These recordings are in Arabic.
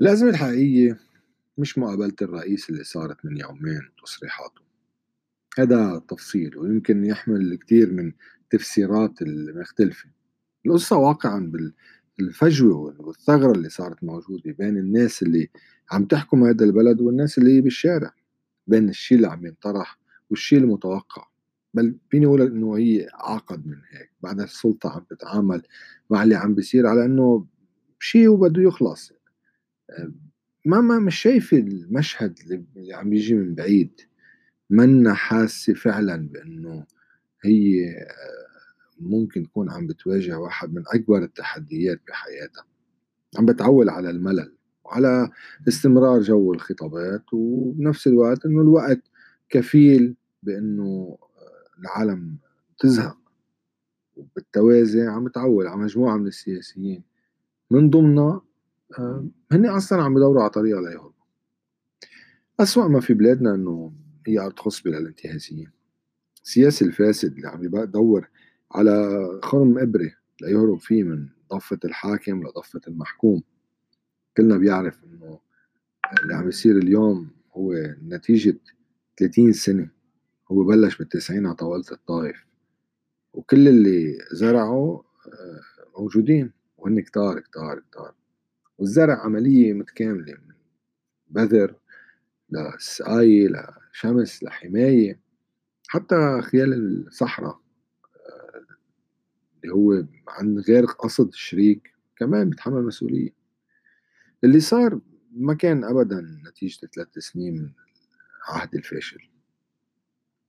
الأزمة الحقيقية مش مقابلة الرئيس اللي صارت من يومين وتصريحاته. هذا تفصيل ويمكن يحمل الكثير من التفسيرات المختلفة. القصة واقعا بالفجوة والثغرة اللي صارت موجودة بين الناس اللي عم تحكم هذا البلد والناس اللي بالشارع. بين الشيء اللي عم ينطرح والشيء المتوقع. بل فيني أقول إنه هي اعقد من هيك. بعد السلطة عم تتعامل مع اللي عم بيصير على إنه شيء وبده يخلص. ما ما مش شايفه المشهد اللي عم يجي من بعيد. منا حاسة فعلا بأنه هي ممكن تكون عم بتواجه واحد من أكبر التحديات بحياتها. عم بتعول على الملل وعلى استمرار جو الخطابات وبنفس الوقت إنه الوقت كفيل بأنه العالم تزهق. وبالتوازي عم تعول على مجموعة من السياسيين. من ضمنها آه، هن أصلا عم بدوروا على طريقة ليهربوا أسوأ ما في بلادنا إنه هي أرض خصبة للانتهازيين السياسي الفاسد اللي عم يدور على خرم إبرة ليهرب فيه من ضفة الحاكم لضفة المحكوم. كلنا بيعرف إنه اللي عم يصير اليوم هو نتيجة 30 سنة. هو بلش بالتسعين على طاولة الطائف. وكل اللي زرعوا آه، موجودين. وهن كتار كتار كتار. والزرع عملية متكاملة من بذر لسقاية لشمس لحماية حتى خيال الصحراء آه، اللي هو عن غير قصد الشريك كمان بيتحمل مسؤولية. اللي صار ما كان أبدا نتيجة ثلاث سنين من عهد الفاشل.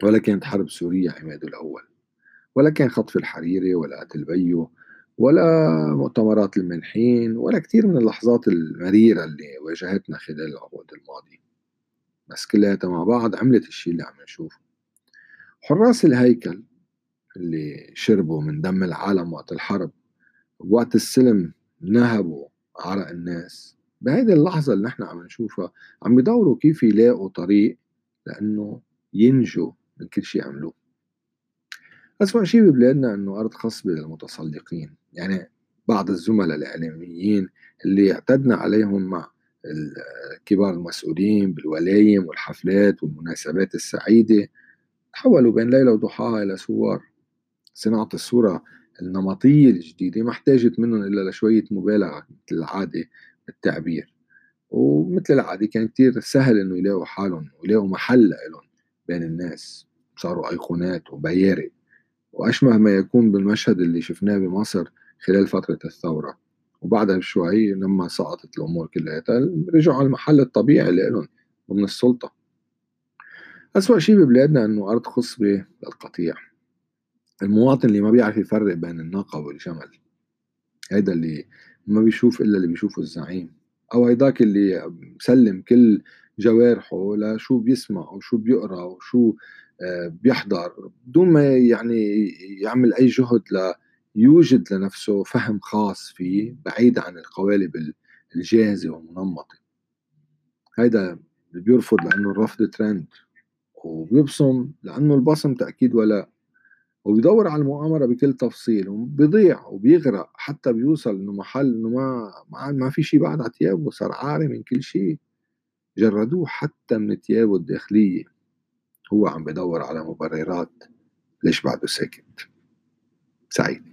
ولا كانت حرب سوريا عماده الأول ولا كان خطف الحريري ولا قتل بيو. ولا مؤتمرات المنحين ولا كثير من اللحظات المريرة اللي واجهتنا خلال العقود الماضية. بس كلياتها مع بعض عملت الشيء اللي عم نشوفه. حراس الهيكل اللي شربوا من دم العالم وقت الحرب وقت السلم نهبوا عرق الناس. بهيدي اللحظة اللي نحن عم نشوفها عم يدوروا كيف يلاقوا طريق لأنه ينجوا من كل شيء عملوه. أسوأ شيء ببلادنا أنه أرض خصبة للمتسلقين يعني بعض الزملاء الإعلاميين اللي اعتدنا عليهم مع كبار المسؤولين بالولايم والحفلات والمناسبات السعيدة تحولوا بين ليلة وضحاها إلى صور. صناعة الصورة النمطية الجديدة ما احتاجت منهم إلا لشوية مبالغة مثل العادة بالتعبير ومثل العادة كان كتير سهل إنه يلاقوا حالهم ويلاقوا محل لهم بين الناس. صاروا أيقونات وبيارق. وأشبه ما يكون بالمشهد اللي شفناه بمصر خلال فترة الثورة. وبعدها بشوي لما سقطت الأمور كلها رجعوا على المحل الطبيعي لهم ضمن السلطة. أسوأ شيء ببلادنا أنه أرض خصبة للقطيع. المواطن اللي ما بيعرف يفرق بين الناقة والجمل. هيدا اللي ما بيشوف إلا اللي بيشوفه الزعيم. أو هيداك اللي مسلم كل جوارحه لشو بيسمع وشو بيقرأ وشو بيحضر. بدون ما يعني يعمل أي جهد ليوجد لنفسه فهم خاص فيه بعيد عن القوالب الجاهزة والمنمطه هيدا بيرفض لأنه الرفض ترند وبيبصم لأنه البصم تأكيد ولا وبيدور على المؤامرة بكل تفصيل وبيضيع وبيغرق حتى بيوصل إنه محل إنه ما ما في شيء بعد على ثيابه صار عاري من كل شيء جردوه حتى من ثيابه الداخلية. هو عم بدور على مبررات. ليش بعده ساكت؟ سعيد.